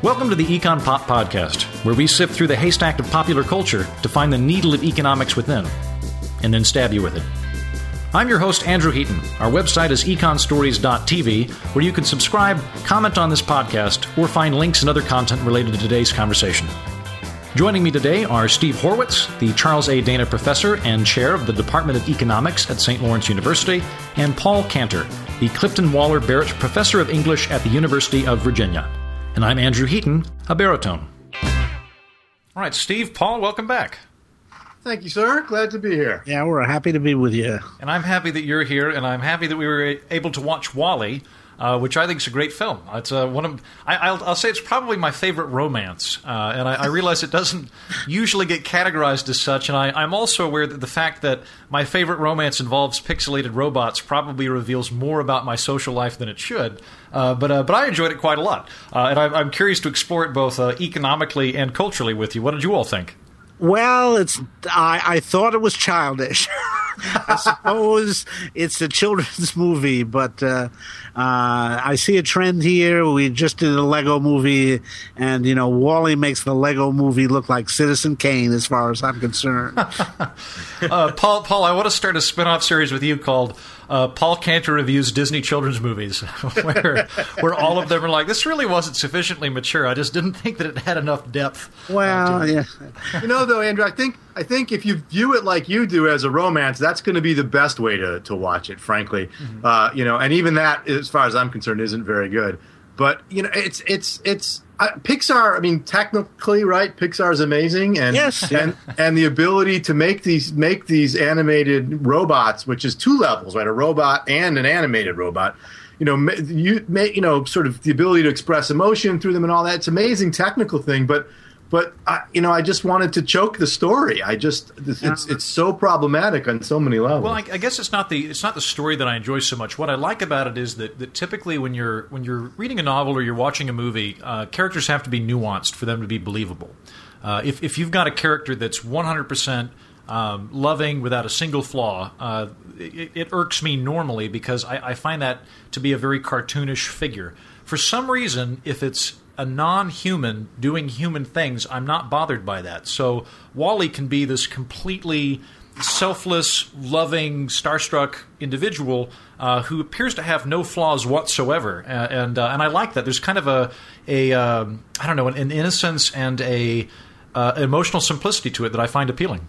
Welcome to the Econ Pop Podcast, where we sift through the haystack of popular culture to find the needle of economics within, and then stab you with it. I'm your host, Andrew Heaton. Our website is econstories.tv, where you can subscribe, comment on this podcast, or find links and other content related to today's conversation. Joining me today are Steve Horwitz, the Charles A. Dana Professor and Chair of the Department of Economics at St. Lawrence University, and Paul Cantor, the Clifton Waller Barrett Professor of English at the University of Virginia and I'm Andrew Heaton, a baritone. All right, Steve, Paul, welcome back. Thank you, sir. Glad to be here. Yeah, we're happy to be with you. And I'm happy that you're here, and I'm happy that we were able to watch WALL-E, uh, which I think is a great film. It's uh, one of I, will say it's probably my favorite romance, uh, and I, I, realize it doesn't usually get categorized as such. And I, am also aware that the fact that my favorite romance involves pixelated robots probably reveals more about my social life than it should. Uh, but uh, but I enjoyed it quite a lot, uh, and I, am curious to explore it both economically and culturally with you. What did you all think? Well, it's I, I thought it was childish. I suppose it's a children's movie, but uh, uh, I see a trend here. We just did a Lego movie, and you know, WALL-E makes the Lego movie look like Citizen Kane, as far as I'm concerned. uh, Paul, Paul, I want to start a spin-off series with you called uh, Paul Cantor reviews Disney children's movies, where where all of them are like, this really wasn't sufficiently mature. I just didn't think that it had enough depth. Well, yeah. you know, though, Andrew, I think I think if you view it like you do as a romance, that's going to be the best way to to watch it. Frankly, mm-hmm. uh, you know, and even that, as far as I'm concerned, isn't very good. But you know, it's it's it's uh, Pixar, I mean, technically, right? Pixar is amazing, and yes, and and the ability to make these make these animated robots, which is two levels, right? A robot and an animated robot. You know, you make you know, sort of the ability to express emotion through them and all that. It's amazing technical thing, but but I, you know, I just wanted to choke the story. I just it's it's so problematic on so many levels. Well, I, I, guess it's not the it's not the story that I enjoy so much. What I like about it is that, that typically when you're when you're reading a novel or you're watching a movie, uh, characters have to be nuanced for them to be believable. Uh, if if you've got a character that's 100 percent um, loving without a single flaw, uh, it, it, irks me normally because I, I find that to be a very cartoonish figure. For some reason, if it's a non-human doing human things, I'm not bothered by that. So WALL-E can be this completely selfless, loving, starstruck individual uh, who appears to have no flaws whatsoever, uh, and uh, and I like that. There's kind of a a um, I don't know an, an innocence and a uh, emotional simplicity to it that I find appealing.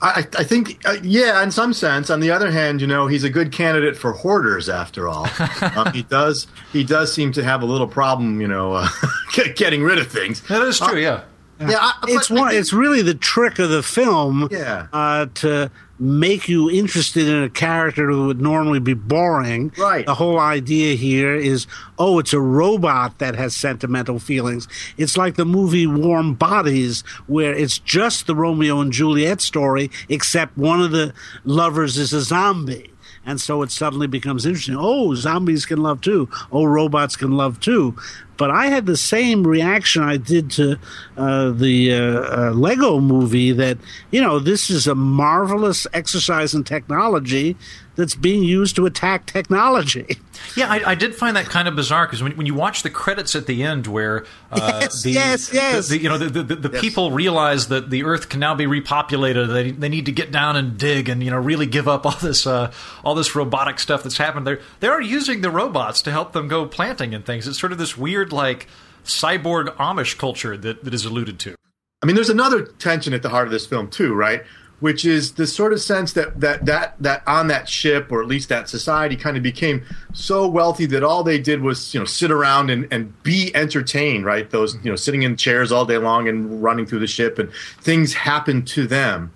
I, I think, uh, yeah, in some sense. On the other hand, you know, he's a good candidate for hoarders. After all, um, he does he does seem to have a little problem, you know, uh, getting rid of things. That is true. Uh, yeah. Yeah, I, it's one. Think, it's really the trick of the film. Yeah. Uh, to make you interested in a character who would normally be boring. Right. The whole idea here is, oh, it's a robot that has sentimental feelings. It's like the movie Warm Bodies, where it's just the Romeo and Juliet story, except one of the lovers is a zombie. And so it suddenly becomes interesting. Oh, zombies can love too. Oh, robots can love too. But I had the same reaction I did to uh, the uh, uh, Lego movie that, you know, this is a marvelous exercise in technology that's being used to attack technology. Yeah, I, I did find that kind of bizarre because when, when you watch the credits at the end, where uh, yes, the, yes, yes. The, the, you know the, the, the yes. people realize that the Earth can now be repopulated, they they need to get down and dig and you know really give up all this uh, all this robotic stuff that's happened. They're they are using the robots to help them go planting and things. It's sort of this weird like cyborg Amish culture that, that is alluded to. I mean, there's another tension at the heart of this film too, right? Which is the sort of sense that that that that on that ship or at least that society kind of became so wealthy that all they did was you know sit around and, and be entertained right? Those you know sitting in chairs all day long and running through the ship and things happened to them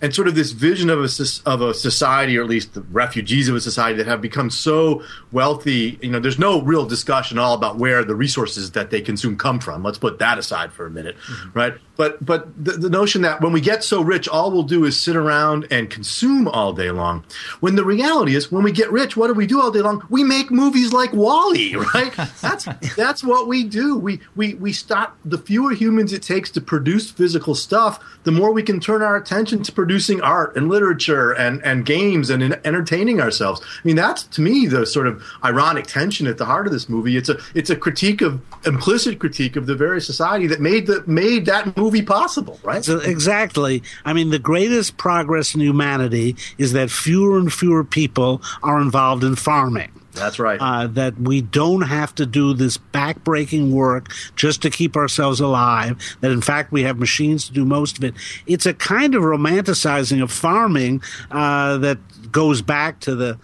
and sort of this vision of a of a society, or at least the refugees of a society that have become so wealthy. You know, there's no real discussion at all about where the resources that they consume come from. Let's put that aside for a minute, mm-hmm. right? But but the, the, notion that when we get so rich, all we'll do is sit around and consume all day long. When the reality is, when we get rich, what do we do all day long? We make movies like WALL-E, right? That's that's what we do. We we we stop. The fewer humans it takes to produce physical stuff, the more we can turn our attention to producing art and literature and, and games and in entertaining ourselves. I mean, that's to me the sort of ironic tension at the heart of this movie. It's a it's a critique of implicit critique of the very society that made the made that movie possible, right? So exactly. I mean, the greatest progress in humanity is that fewer and fewer people are involved in farming. That's right. Uh, that we don't have to do this backbreaking work just to keep ourselves alive. That in fact we have machines to do most of it. It's a kind of romanticizing of farming uh, that goes back to the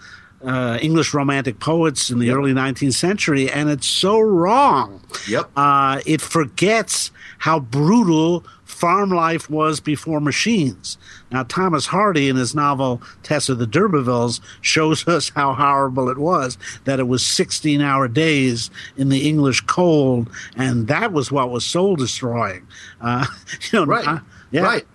uh, English Romantic poets in the yep. early 19th century, and it's so wrong. Yep. Uh, it forgets how brutal farm life was before machines. Now, Thomas Hardy in his novel Tess of the D'Urbervilles shows us how horrible it was, that it was 16 hour days in the English cold, and that was what was soul destroying. Uh, you know, right. Uh, yeah. Right.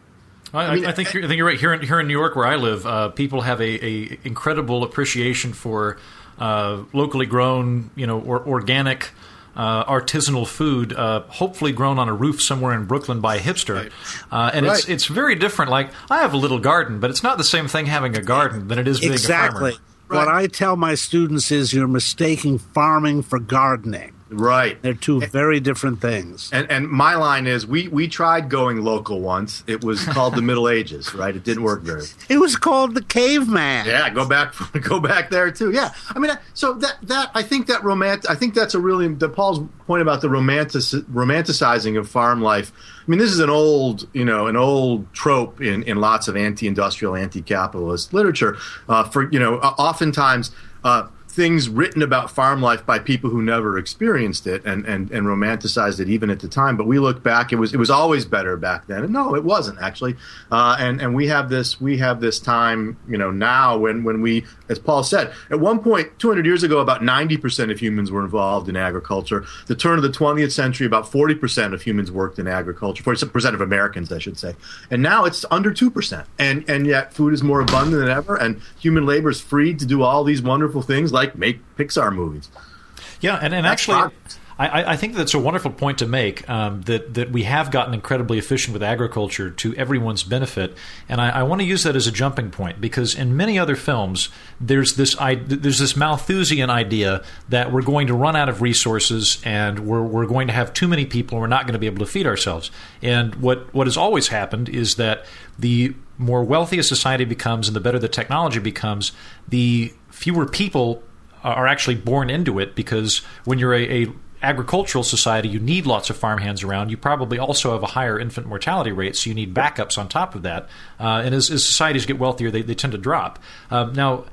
I, I, mean, I, think I think you're right. Here in here in New York, where I live, uh, people have a, a, incredible appreciation for uh, locally grown, you know, or organic uh, artisanal food, uh, hopefully grown on a roof somewhere in Brooklyn by a hipster. Right. Uh, and right. it's it's very different. Like I have a little garden, but it's not the same thing having a garden than it is being exactly. a farmer. Right. What I tell my students is you're mistaking farming for gardening. Right. They're two very different things. And and my line is we we tried going local once. It was called the Middle Ages, right? It didn't work very. Well. It was called the caveman. Yeah, go back go back there too. Yeah. I mean so that that I think that romantic I think that's a really the Paul's point about the romantic romanticizing of farm life. I mean, this is an old, you know, an old trope in, in lots of anti-industrial, anti-capitalist literature. Uh, for you know, oftentimes uh, things written about farm life by people who never experienced it and, and, and romanticized it even at the time. But we look back, it was it was always better back then. And no, it wasn't actually. Uh, and and we have this we have this time you know now when when we as Paul said at one point 200 years ago about 90 percent of humans were involved in agriculture. The turn of the 20th century about 40 percent of humans worked in agriculture. 40 percent of Americans I should say. And now it's under two percent. And and yet food is more abundant than ever. And human labor is freed to do all these wonderful things like like make Pixar movies. Yeah, and, and actually, I, I, think that's a wonderful point to make. Um, that that we have gotten incredibly efficient with agriculture to everyone's benefit, and I, I want to use that as a jumping point because in many other films, there's this I, there's this Malthusian idea that we're going to run out of resources and we're we're going to have too many people and we're not going to be able to feed ourselves. And what what has always happened is that the more wealthy a society becomes and the better the technology becomes, the fewer people are actually born into it because when you're a, a agricultural society, you need lots of farmhands around. You probably also have a higher infant mortality rate, so you need backups on top of that. Uh, and as, as, societies get wealthier, they, they tend to drop. Uh, now,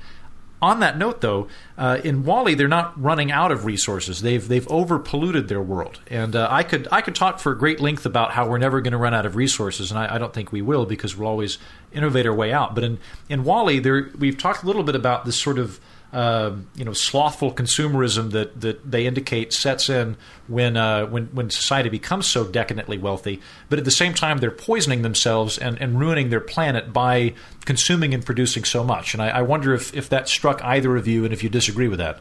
on that note, though, uh, in WALL-E, they're not running out of resources. They've they've over polluted their world, and uh, I could I could talk for a great length about how we're never going to run out of resources, and I, I, don't think we will because we'll always innovate our way out. But in in WALL-E, there we've talked a little bit about this sort of uh, you know slothful consumerism that, that they indicate sets in when uh, when when society becomes so decadently wealthy. But at the same time, they're poisoning themselves and, and ruining their planet by consuming and producing so much. And I, I wonder if if that struck either of you, and if you disagree with that.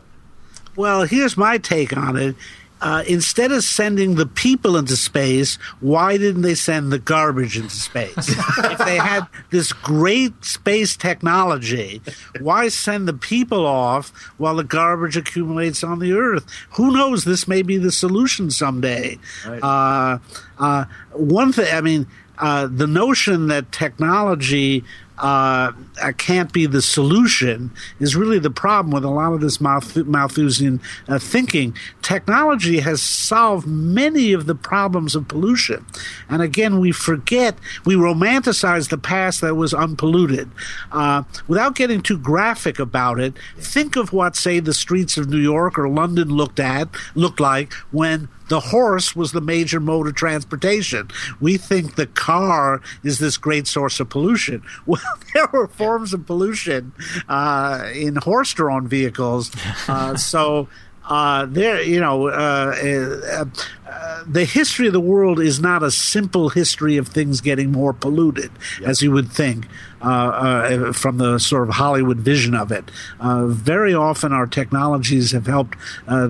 Well, here's my take on it uh, instead of sending the people into space, why didn't they send the garbage into space? if they had this great space technology, why send the people off while the garbage accumulates on the Earth? Who knows? This may be the solution someday. Right. Uh, uh, one thing, I mean, uh, the notion that technology uh, can't be the solution is really the problem with a lot of this Malthusian uh, thinking. Technology has solved many of the problems of pollution. And again, we forget, we romanticize the past that was unpolluted. Uh, without getting too graphic about it, think of what, say, the streets of New York or London looked at, looked like when the horse was the major mode of transportation. We think the car is this great source of pollution. Well, there were forms of pollution uh, in horse-drawn vehicles. Uh, so uh, there, you know, uh, uh, uh, the history of the world is not a simple history of things getting more polluted, yep. as you would think uh, uh, from the sort of Hollywood vision of it. very often, our technologies have helped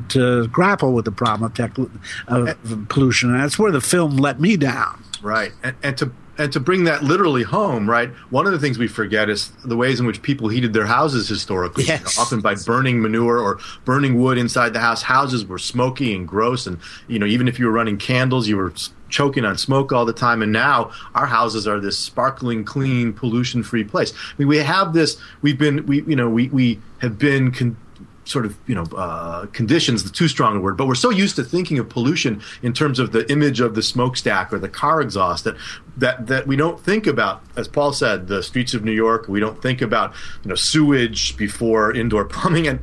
to grapple with the problem of, tech, of pollution, and that's where the film let me down. Right, and, and to and to bring that literally home, right? One of the things we forget is the ways in which people heated their houses historically, yes. you know, often by burning manure or burning wood inside the house. Houses were smoky and gross, and you know, even if you were running candles, you were choking on smoke all the time. And now our houses are this sparkling, clean, pollution-free place. I mean, we have this. We've been, we, you know, we we have been. Con- sort of you know uh, conditions the too strong a word but we're so used to thinking of pollution in terms of the image of the smokestack or the car exhaust that that that we don't think about as paul said the streets of new york. We don't think about you know sewage before indoor plumbing. And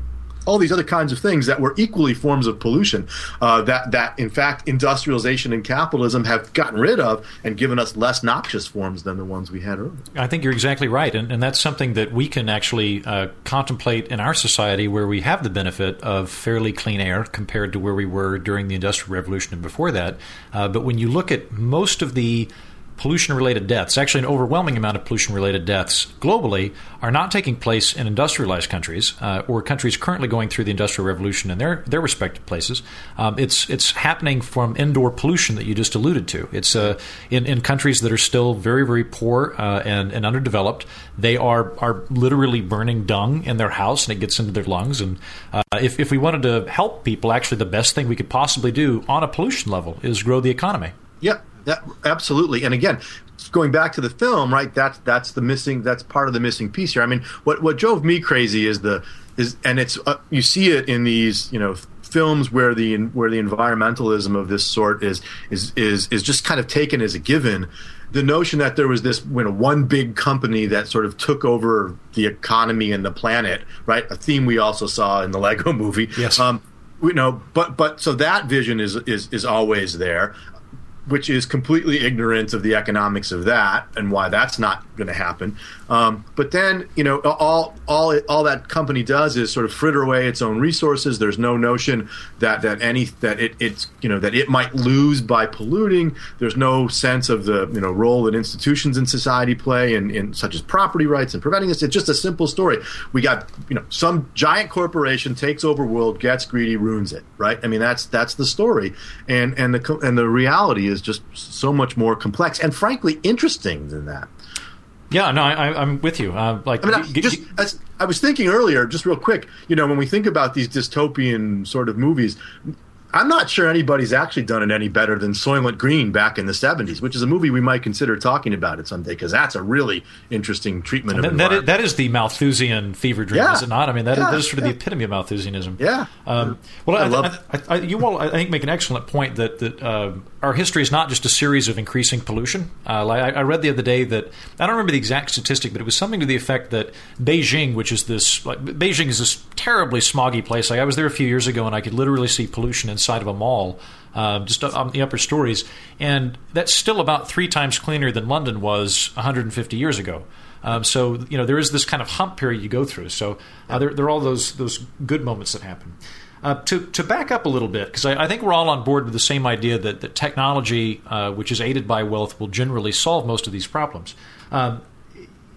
all these other kinds of things that were equally forms of pollution uh, that that in fact industrialization and capitalism have gotten rid of and given us less noxious forms than the ones we had earlier. I think you're exactly right, and, and that's something that we can actually uh, contemplate in our society where we have the benefit of fairly clean air compared to where we were during the Industrial Revolution and before that. Uh, but when you look at most of the pollution related deaths, actually, an overwhelming amount of pollution related deaths globally, are not taking place in industrialized countries uh, or countries currently going through the Industrial Revolution in their, their respective places. Um, it's, it's happening from indoor pollution that you just alluded to. It's uh, in, in countries that are still very, very poor uh, and, and underdeveloped. They are, are literally burning dung in their house and it gets into their lungs. And uh, if, if we wanted to help people, actually, the best thing we could possibly do on a pollution level is grow the economy. Yep. That, absolutely. And again, going back to the film, right? That's that's the missing. That's part of the missing piece here. I mean, what what drove me crazy is the is, and it's uh, you see it in these you know films where the where the environmentalism of this sort is is is is just kind of taken as a given. The notion that there was this you know, one big company that sort of took over the economy and the planet, right? A theme we also saw in the Lego Movie. Yes. Um, you know, but but so that vision is is is always there which is completely ignorant of the economics of that and why that's not going to happen. Um, but then, you know, all all all that company does is sort of fritter away its own resources. There's no notion that that any that it it's you know that it might lose by polluting. There's no sense of the you know role that institutions in society play in, in such as property rights and preventing this. It's just a simple story. We got you know some giant corporation takes over world, gets greedy, ruins it. Right? I mean that's that's the story, and and the and the reality is just so much more complex and frankly interesting than that. Yeah, no, I, am with you. Uh, like, I mean, just as, I was thinking earlier, just real quick. You know, when we think about these dystopian sort of movies, I'm not sure anybody's actually done it any better than Soylent Green back in the 70s, which is a movie we might consider talking about it someday because that's a really interesting treatment of that, is, that is the Malthusian fever dream, yeah. is it not? I mean, that, yeah, is, that is sort of yeah. the epitome of Malthusianism. Yeah. Um, well, I, I love I, I, you all, I think, make an excellent point that, that uh, our history is not just a series of increasing pollution. Uh, like I, read the other day that, I don't remember the exact statistic, but it was something to the effect that Beijing, which is this, like, Beijing is this terribly smoggy place. Like I was there a few years ago and I could literally see pollution inside of a mall uh, just on the upper stories, and that's still about three times cleaner than London was 150 years ago. Um, so you know there is this kind of hump period you go through. So uh, there, there are all those those good moments that happen. Uh, to, to back up a little bit, because I, I, think we're all on board with the same idea that, that technology, uh, which is aided by wealth, will generally solve most of these problems. Um,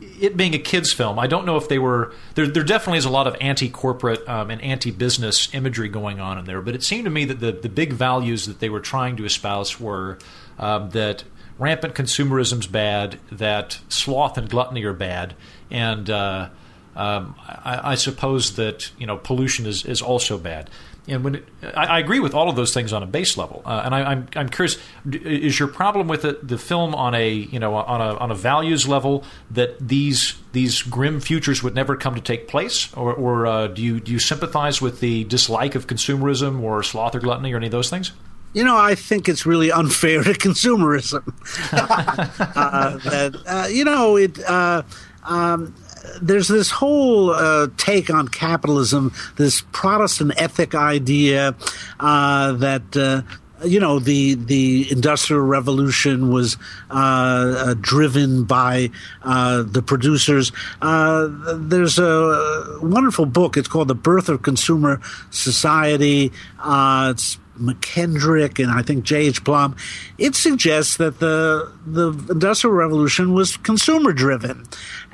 it being a kids film, I don't know if they were there. There definitely is a lot of anti-corporate um, and anti-business imagery going on in there, but it seemed to me that the the big values that they were trying to espouse were um, that rampant consumerism is bad, that sloth and gluttony are bad, and uh, um, I, I, suppose that you know pollution is, is also bad. And when it, I, I, agree with all of those things on a base level, uh, and I, am I'm, I'm curious: is your problem with it, the film on a you know on a on a values level that these these grim futures would never come to take place, or, or uh, do you do you sympathize with the dislike of consumerism or sloth or gluttony or any of those things? You know, I think it's really unfair to consumerism. uh, that, uh, you know, it. Uh, um, there's this whole uh, take on capitalism, this Protestant ethic idea uh, that uh, you know the the industrial revolution was uh, uh, driven by uh, the producers. Uh, there's a wonderful book. It's called The Birth of Consumer Society. Uh, it's McKendrick and I think J.H. Plumb, it suggests that the the Industrial Revolution was consumer driven,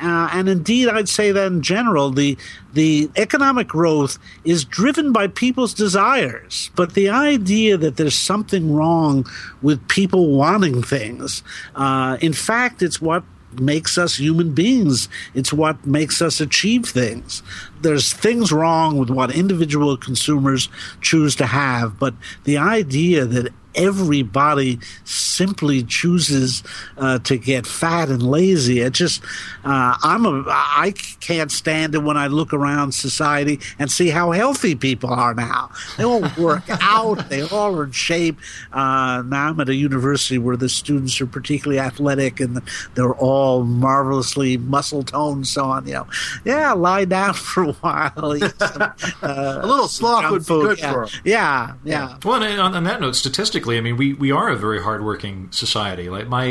uh, and indeed, I'd say that in general, the the economic growth is driven by people's desires. But the idea that there's something wrong with people wanting things, uh, in fact, it's what makes us human beings. It's what makes us achieve things. There's things wrong with what individual consumers choose to have, but the idea that everybody simply chooses uh, to get fat and lazy. It just, uh, I'm a, I can't stand it when I look around society and see how healthy people are now. They all work out. They all are in shape. Uh, now I'm at a university where the students are particularly athletic and they're all marvelously muscle toned. So on, you know, yeah, lie down for a while. Some, uh, a little sloth would food. be good yeah. for Yeah, yeah. Well, on, on that note, statistically, I mean, we, we are a very hardworking society. Like my,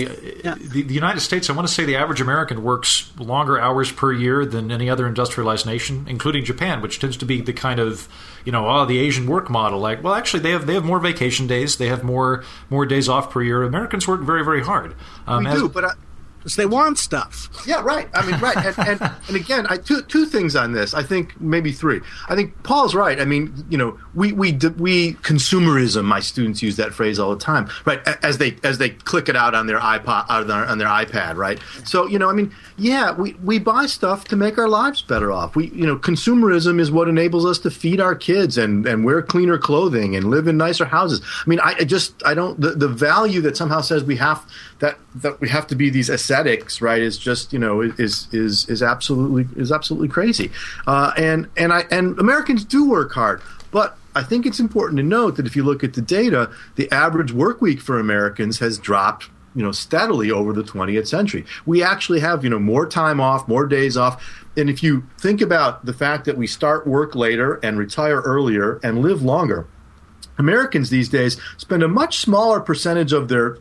Yeah. the, the United States, I want to say the average American works longer hours per year than any other industrialized nation, including Japan, which tends to be the kind of, you know, oh, the Asian work model. Like, well, actually, they have they have more vacation days, they have more more days off per year. Americans work very very hard. Um, We as- do, but I, Because they want stuff. Yeah, right. I mean, right. And, and, and again, I, two two things on this. I think maybe three. I think Paul's right. I mean, you know, we we we consumerism. My students use that phrase all the time, right? As they as they click it out on their iPod on their, on their iPad, right? So you know, I mean, yeah, we we buy stuff to make our lives better off. We you know, consumerism is what enables us to feed our kids and and wear cleaner clothing and live in nicer houses. I mean, I, I just I don't the, the value that somehow says we have that that we have to be these ascetics, right? Is just you know is is is absolutely is absolutely crazy, uh, and and I and Americans do work hard, but I think it's important to note that if you look at the data, the average work week for Americans has dropped you know steadily over the 20th century. We actually have you know more time off, more days off. And if you think about the fact that we start work later and retire earlier and live longer, Americans these days spend a much smaller percentage of their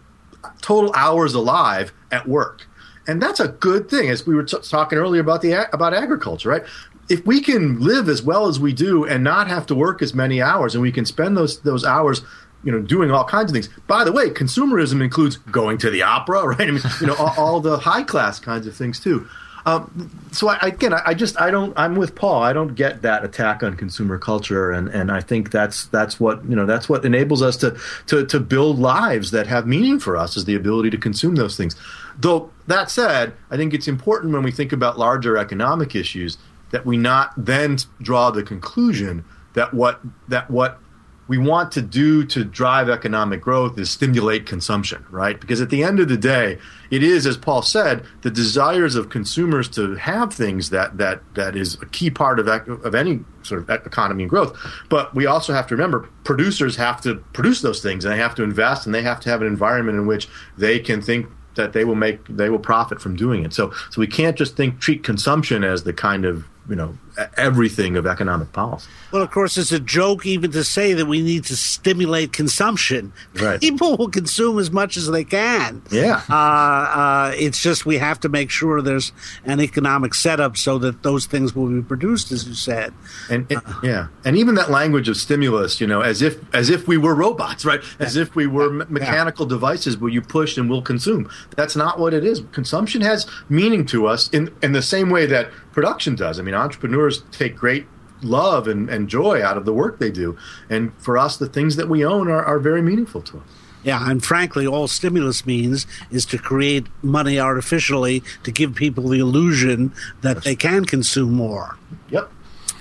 total hours alive at work, and that's a good thing. As we were t- talking earlier about the about agriculture, right? If we can live as well as we do and not have to work as many hours, and we can spend those those hours, you know, doing all kinds of things. By the way, consumerism includes going to the opera, right? I mean, you know, all, all the high class kinds of things too. Um, so I, again, I, I just I don't I'm with Paul. I don't get that attack on consumer culture, and, and I think that's that's what you know that's what enables us to, to to build lives that have meaning for us is the ability to consume those things. Though that said, I think it's important when we think about larger economic issues that we not then draw the conclusion that what that what we want to do to drive economic growth is stimulate consumption, right? Because at the end of the day, it is, as Paul said, the desires of consumers to have things that that that is a key part of of any sort of economy and growth. But we also have to remember producers have to produce those things, and they have to invest, and they have to have an environment in which they can think that they will make they will profit from doing it. So so we can't just think treat consumption as the kind of you know everything of economic policy. Well, of course, it's a joke even to say that we need to stimulate consumption. Right. People will consume as much as they can. Yeah. Uh, uh, it's just we have to make sure there's an economic setup so that those things will be produced, as you said. and it, yeah, and even that language of stimulus, you know, as if as if we were robots, right? As if we were me- mechanical devices where you push and we'll consume. That's not what it is. Consumption has meaning to us in in the same way that production does. I mean, entrepreneurs take great love and, and joy out of the work they do, and for us, the things that we own are, are very meaningful to us. Yeah, and frankly, all stimulus means is to create money artificially to give people the illusion that they can consume more Yep.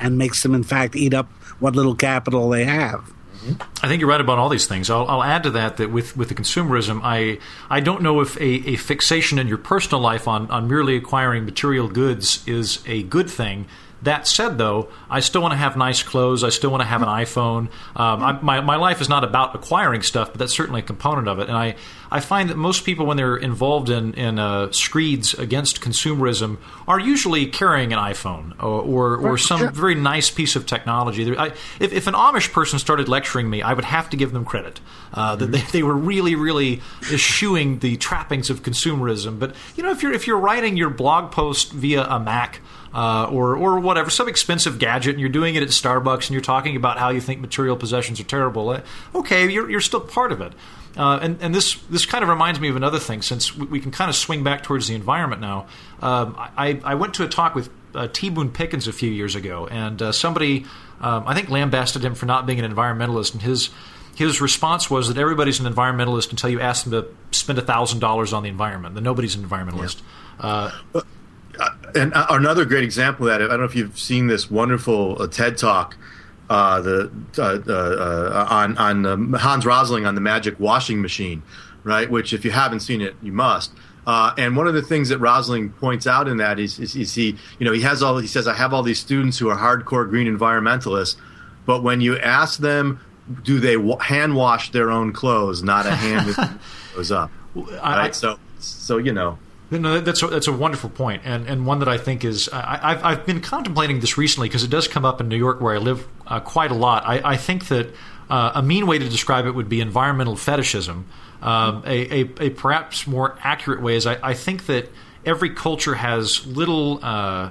and makes them, in fact, eat up what little capital they have. Mm-hmm. I think you're right about all these things. I'll, I'll add to that that with, with the consumerism, I I don't know if a, a fixation in your personal life on, on merely acquiring material goods is a good thing. That said, though, I still want to have nice clothes. I still want to have an iPhone. Um, I, my, my life is not about acquiring stuff, but that's certainly a component of it. And I, I find that most people, when they're involved in, in uh, screeds against consumerism, are usually carrying an iPhone or, or, or some very nice piece of technology. I, if, if an Amish person started lecturing me, I would have to give them credit uh, that they, they were really, really eschewing the trappings of consumerism. But you know, if you're if you're writing your blog post via a Mac uh, or or whatever, some expensive gadget, and you're doing it at Starbucks, and you're talking about how you think material possessions are terrible. Uh, okay, you're you're still part of it. Uh, and, and this this kind of reminds me of another thing, since we, we can kind of swing back towards the environment now. Um, I, I went to a talk with uh, T. Boone Pickens a few years ago, and uh, somebody, um, I think, lambasted him for not being an environmentalist, and his his response was that everybody's an environmentalist until you ask them to spend thousand dollars on the environment. That nobody's an environmentalist. Yeah. Uh, and uh, another great example of that, I don't know if you've seen this wonderful uh, TED talk. Uh, the uh, uh, on on um, Hans Rosling on the magic washing machine, right? Which, if you haven't seen it, you must. and one of the things that Rosling points out in that is, is, is, he, you know, he has all. He says, I have all these students who are hardcore green environmentalists, but when you ask them, do they hand wash their own clothes, not a hand goes up, right? I, so, so you know, no, that's a, that's a wonderful point, and and one that I think is I, have I've been contemplating this recently because it does come up in New York where I live uh, quite a lot. I, I think that uh, a mean way to describe it would be environmental fetishism. Um, a, a, a, perhaps more accurate way is I, I, think that every culture has little uh,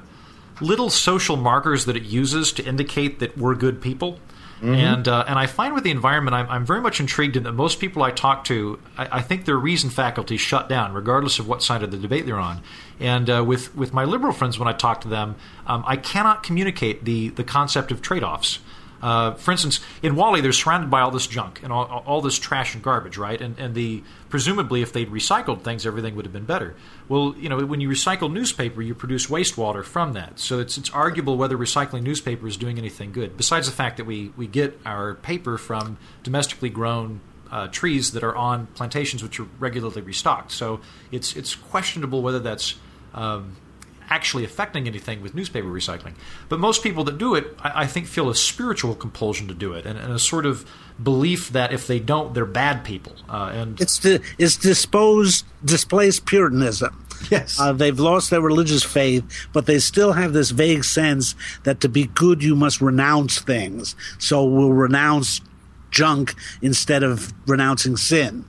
little social markers that it uses to indicate that we're good people. Mm-hmm. And uh, and I find with the environment, I'm, I'm very much intrigued in that most people I talk to, I, I, think their reason faculty shut down, regardless of what side of the debate they're on. And uh, with with my liberal friends, when I talk to them, um, I cannot communicate the the concept of trade offs. Uh, for instance, in WALL-E, they're surrounded by all this junk and all, all this trash and garbage, right? And, and the presumably, if they'd recycled things, everything would have been better. Well, you know, when you recycle newspaper, you produce wastewater from that. So it's it's arguable whether recycling newspaper is doing anything good. Besides the fact that we we get our paper from domestically grown uh, trees that are on plantations which are regularly restocked. So it's it's questionable whether that's um, actually affecting anything with newspaper recycling. But most people that do it, I, I think, feel a spiritual compulsion to do it, and, and, a sort of belief that if they don't, they're bad people. Uh, and it's the, it's disposed displaced Puritanism. Yes, uh, they've lost their religious faith, but they still have this vague sense that to be good, you must renounce things. So we'll renounce junk instead of renouncing sin.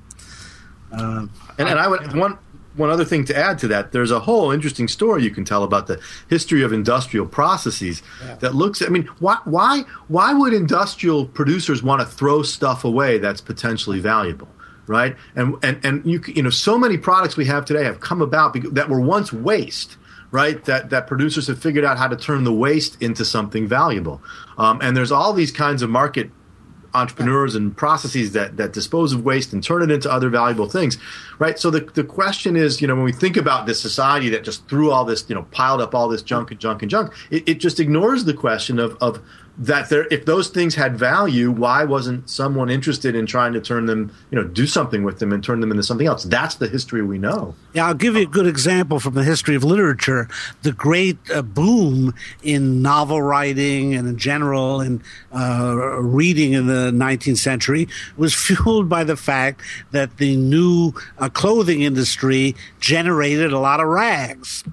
Uh, and, and I would one one other thing to add to that, there's a whole interesting story you can tell about the history of industrial processes yeah. that looks. I mean, why why why would industrial producers want to throw stuff away that's potentially valuable? Right, and and and you you know, so many products we have today have come about that were once waste right? That that producers have figured out how to turn the waste into something valuable. Um, and there's all these kinds of market entrepreneurs and processes that that dispose of waste and turn it into other valuable things right? So the, the question is you know when we think about this society that just threw all this you know piled up all this junk and junk and junk it, it just ignores the question of of that there if those things had value why wasn't someone interested in trying to turn them you know do something with them and turn them into something else? That's the history we know. Yeah i'll give you a good example from the history of literature. The great uh, boom in novel writing and in general in uh, reading in the 19th century was fueled by the fact that the new uh, clothing industry generated a lot of rags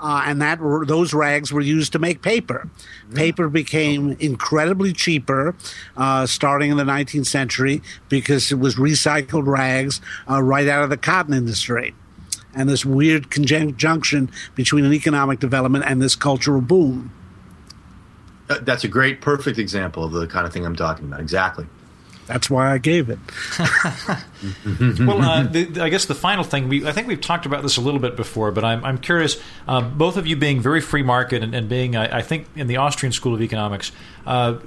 uh, and that those rags were used to make paper. Paper became incredibly cheaper uh, starting in the 19th century because it was recycled rags uh, right out of the cotton industry. And this weird conjunction between an economic development and this cultural boom. That's a great, perfect example of the kind of thing I'm talking about. Exactly. That's why I gave it. well, uh, the, I guess the final thing we I think we've talked about this a little bit before, but I'm, I'm curious. Uh, both of you being very free market and, and being, I, I, think, in the Austrian School of Economics, uh,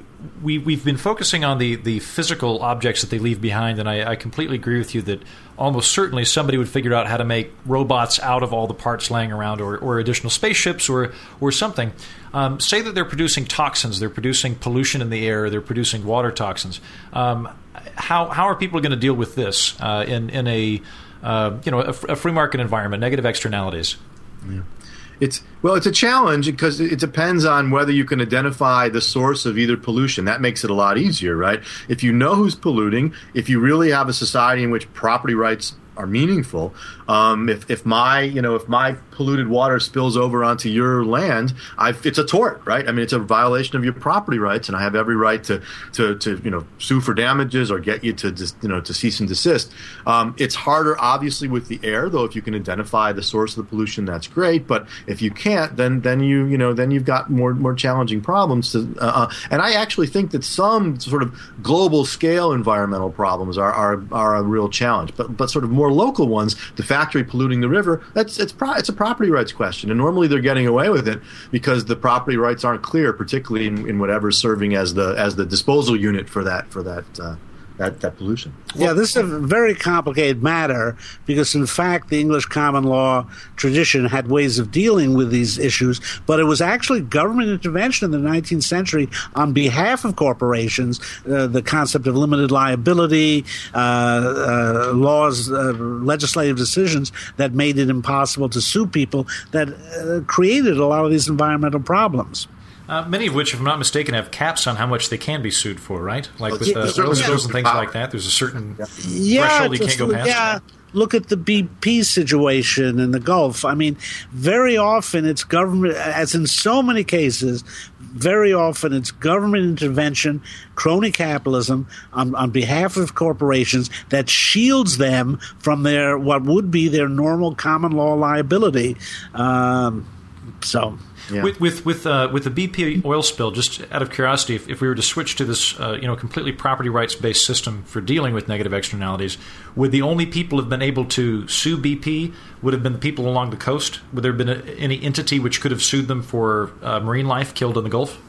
we we've been focusing on the the physical objects that they leave behind, and I, I, completely agree with you that almost certainly somebody would figure out how to make robots out of all the parts laying around, or, or additional spaceships, or or something. Um, say that they're producing toxins, they're producing pollution in the air, they're producing water toxins. Um, how how are people going to deal with this uh, in in a uh, you know a, a, free market environment, negative externalities? Yeah. It's well, it's a challenge because it depends on whether you can identify the source of either pollution. That makes it a lot easier, right? If you know who's polluting, if you really have a society in which property rights are meaningful. Um, if if my you know if my polluted water spills over onto your land, I've, it's a tort, right? I mean, it's a violation of your property rights, and I have every right to to, to you know sue for damages or get you to you know to cease and desist. Um, it's harder, obviously, with the air, though. If you can identify the source of the pollution, that's great. But if you can't, then then you you know then you've got more more challenging problems. To, uh, uh and I actually think that some sort of global scale environmental problems are are, are a real challenge, but but sort of more local ones, the factory polluting the river, that's it's pro- it's a property rights question, and normally they're getting away with it because the property rights aren't clear, particularly in, in whatever's serving as the as the disposal unit for that for that. Uh, that, that pollution. Yeah, this is a very complicated matter because, in fact, the English common law tradition had ways of dealing with these issues, but it was actually government intervention in the 19th century on behalf of corporations. Uh, the concept of limited liability, uh, uh, laws, uh, legislative decisions that made it impossible to sue people that uh, created a lot of these environmental problems. Uh, many of which, if I'm not mistaken, have caps on how much they can be sued for, right? Like with Yeah, the certainly oil yeah. and things like that. There's a certain yeah, threshold you can't go look- past. Yeah, look at the BP situation in the Gulf. I mean, very often it's government, as in so many cases, very often it's government intervention, crony capitalism on, on behalf of corporations that shields them from their what would be their normal common law liability. Um, so. Yeah. With with with, uh, with the BP oil spill, just out of curiosity, if, if we were to switch to this, uh, you know, completely property rights based system for dealing with negative externalities, would the only people have been able to sue BP would have been the people along the coast? Would there have been a, any entity which could have sued them for uh, marine life killed in the Gulf?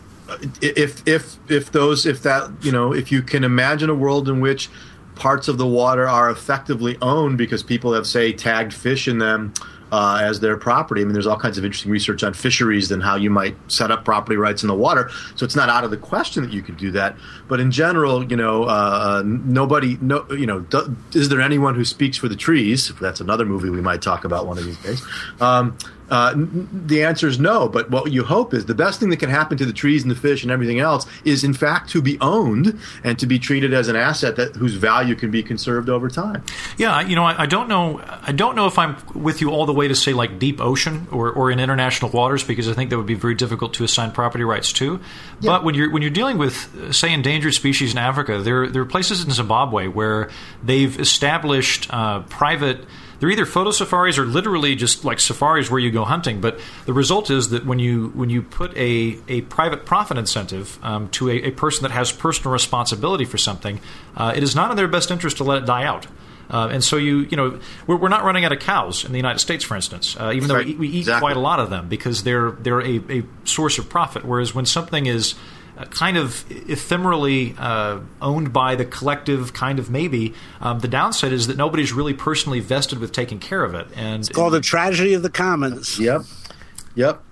if if if those if that you know if you can imagine a world in which parts of the water are effectively owned because people have say tagged fish in them uh, as their property. I mean, there's all kinds of interesting research on fisheries and how you might set up property rights in the water. So it's not out of the question that you could do that. But in general, you know, uh, nobody, no, you know, do, is there anyone who speaks for the trees? That's another movie we might talk about one of these days. Um, uh, the answer is no. But what you hope is the best thing that can happen to the trees and the fish and everything else is, in fact, to be owned and to be treated as an asset that whose value can be conserved over time. Yeah, you know, I, I don't know. I don't know if I'm with you all the way to say like deep ocean or, or in international waters because I think that would be very difficult to assign property rights to. But when you're when you're dealing with say endangered species in Africa, there there are places in Zimbabwe where they've established uh, private. They're either photo safaris or literally just like safaris where you go hunting. But the result is that when you when you put a, a private profit incentive um, to a, a person that has personal responsibility for something, uh, it is not in their best interest to let it die out. Uh, and so you, you know, we're, we're not running out of cows in the United States, for instance, uh, even though Right. we, eat- we eat Exactly. quite a lot of them because they're they're a, a source of profit. Whereas when something is uh, kind of ephemerally uh, owned by the collective, kind of maybe, um, the downside is that nobody's really personally vested with taking care of it. And It's called the tragedy of the commons. Yep. Yep.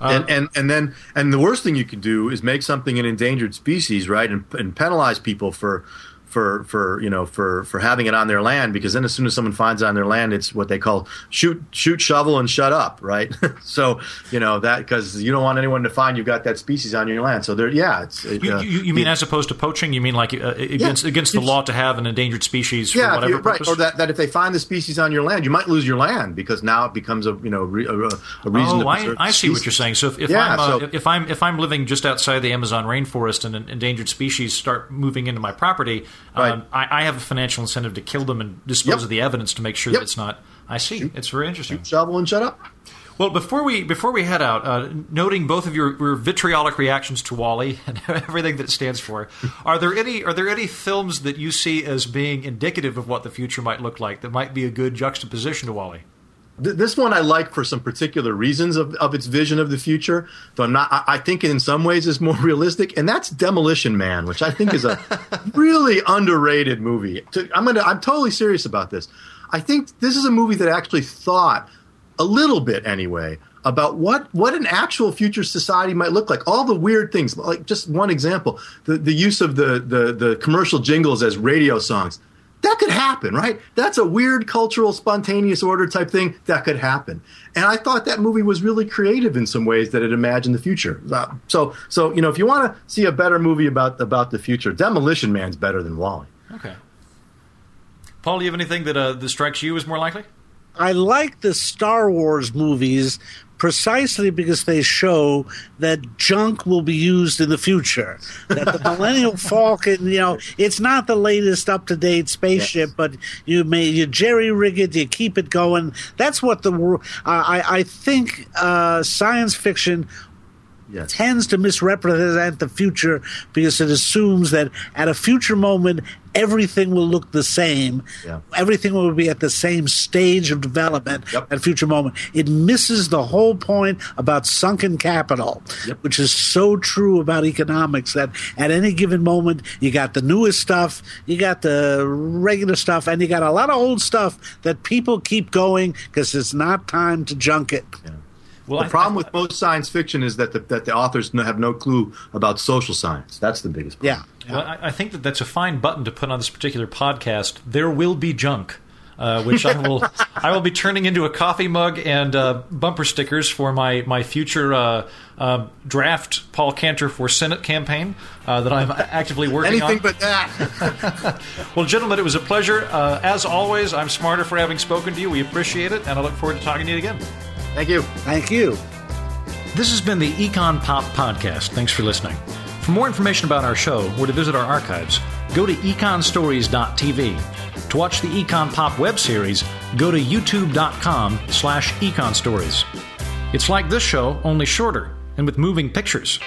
and, and and then and the worst thing you can do is make something an endangered species, right, and, and penalize people for for for you know for for having it on their land because then as soon as someone finds it on their land, it's what they call shoot shoot shovel and shut up, right? so you know that because you don't want anyone to find you've got that species on your land. So there, yeah, it's it, you, uh, you, you mean as opposed to poaching? You mean like uh, against against the law to have an endangered species for yeah, whatever right, purpose? or that, that if they find the species on your land, you might lose your land because now it becomes a you know re, a, a reason. Oh, to I, I see what you're saying. So if, if Yeah, I'm uh, so- if I'm if I'm living just outside the Amazon rainforest and an endangered species start moving into my property, Right. um, I, I have a financial incentive to kill them and dispose Yep. of the evidence to make sure Yep. that it's not. I see. It's very interesting. shovel and shut up. Well, before we before we head out, uh, noting both of your, your vitriolic reactions to WALL-E and everything that it stands for, are there any are there any films that you see as being indicative of what the future might look like that might be a good juxtaposition to WALL-E? Th- this one I like for some particular reasons of, of its vision of the future. Though I'm not, I, I think in some ways is more realistic, and that's Demolition Man, which I think is a really underrated movie. I'm gonna, I'm totally serious about this. I think this is a movie that actually thought a little bit anyway about what what an actual future society might look like. All the weird things, like just one example, the the use of the the, the commercial jingles as radio songs. That could happen, right? That's a weird cultural spontaneous order type thing that could happen. And I thought that movie was really creative in some ways that it imagined the future. Uh, so so you know, if you want to see a better movie about about the future, Demolition Man's better than WALL-E. Okay. Paul, do you have anything that uh, that strikes you as more likely? I like the Star Wars movies precisely because they show that junk will be used in the future. That the Millennium Falcon, you know, it's not the latest up to date spaceship, yes. but you may you jerry rig it, you keep it going. That's what the uh, I I think uh, science fiction yes. tends to misrepresent the future because it assumes that at a future moment everything will look the same. Yeah. Everything will be at the same stage of development yep. at future moment. It misses the whole point about sunken capital, yep. which is so true about economics that at any given moment you got the newest stuff, you got the regular stuff, and you got a lot of old stuff that people keep going because it's not time to junk it. Yeah. Well, the I, problem I, with most science fiction is that the, that the authors have no clue about social science. That's the biggest problem. Yeah. Well, I, I think that that's a fine button to put on this particular podcast. There will be junk. Uh, which I will I will be turning into a coffee mug and uh, bumper stickers for my my future uh, uh draft Paul Cantor for Senate campaign uh, that I'm actively working Anything on. Anything but that. well, gentlemen, it was a pleasure. Uh, as always, I'm smarter for having spoken to you. We appreciate it, and I look forward to talking to you again. Thank you. Thank you. This has been the Econ Pop Podcast. Thanks for listening. For more information about our show or to visit our archives, go to econstories.tv. To watch the Econ Pop web series, go to youtube.com slash econstories. It's like this show, only shorter, and with moving pictures.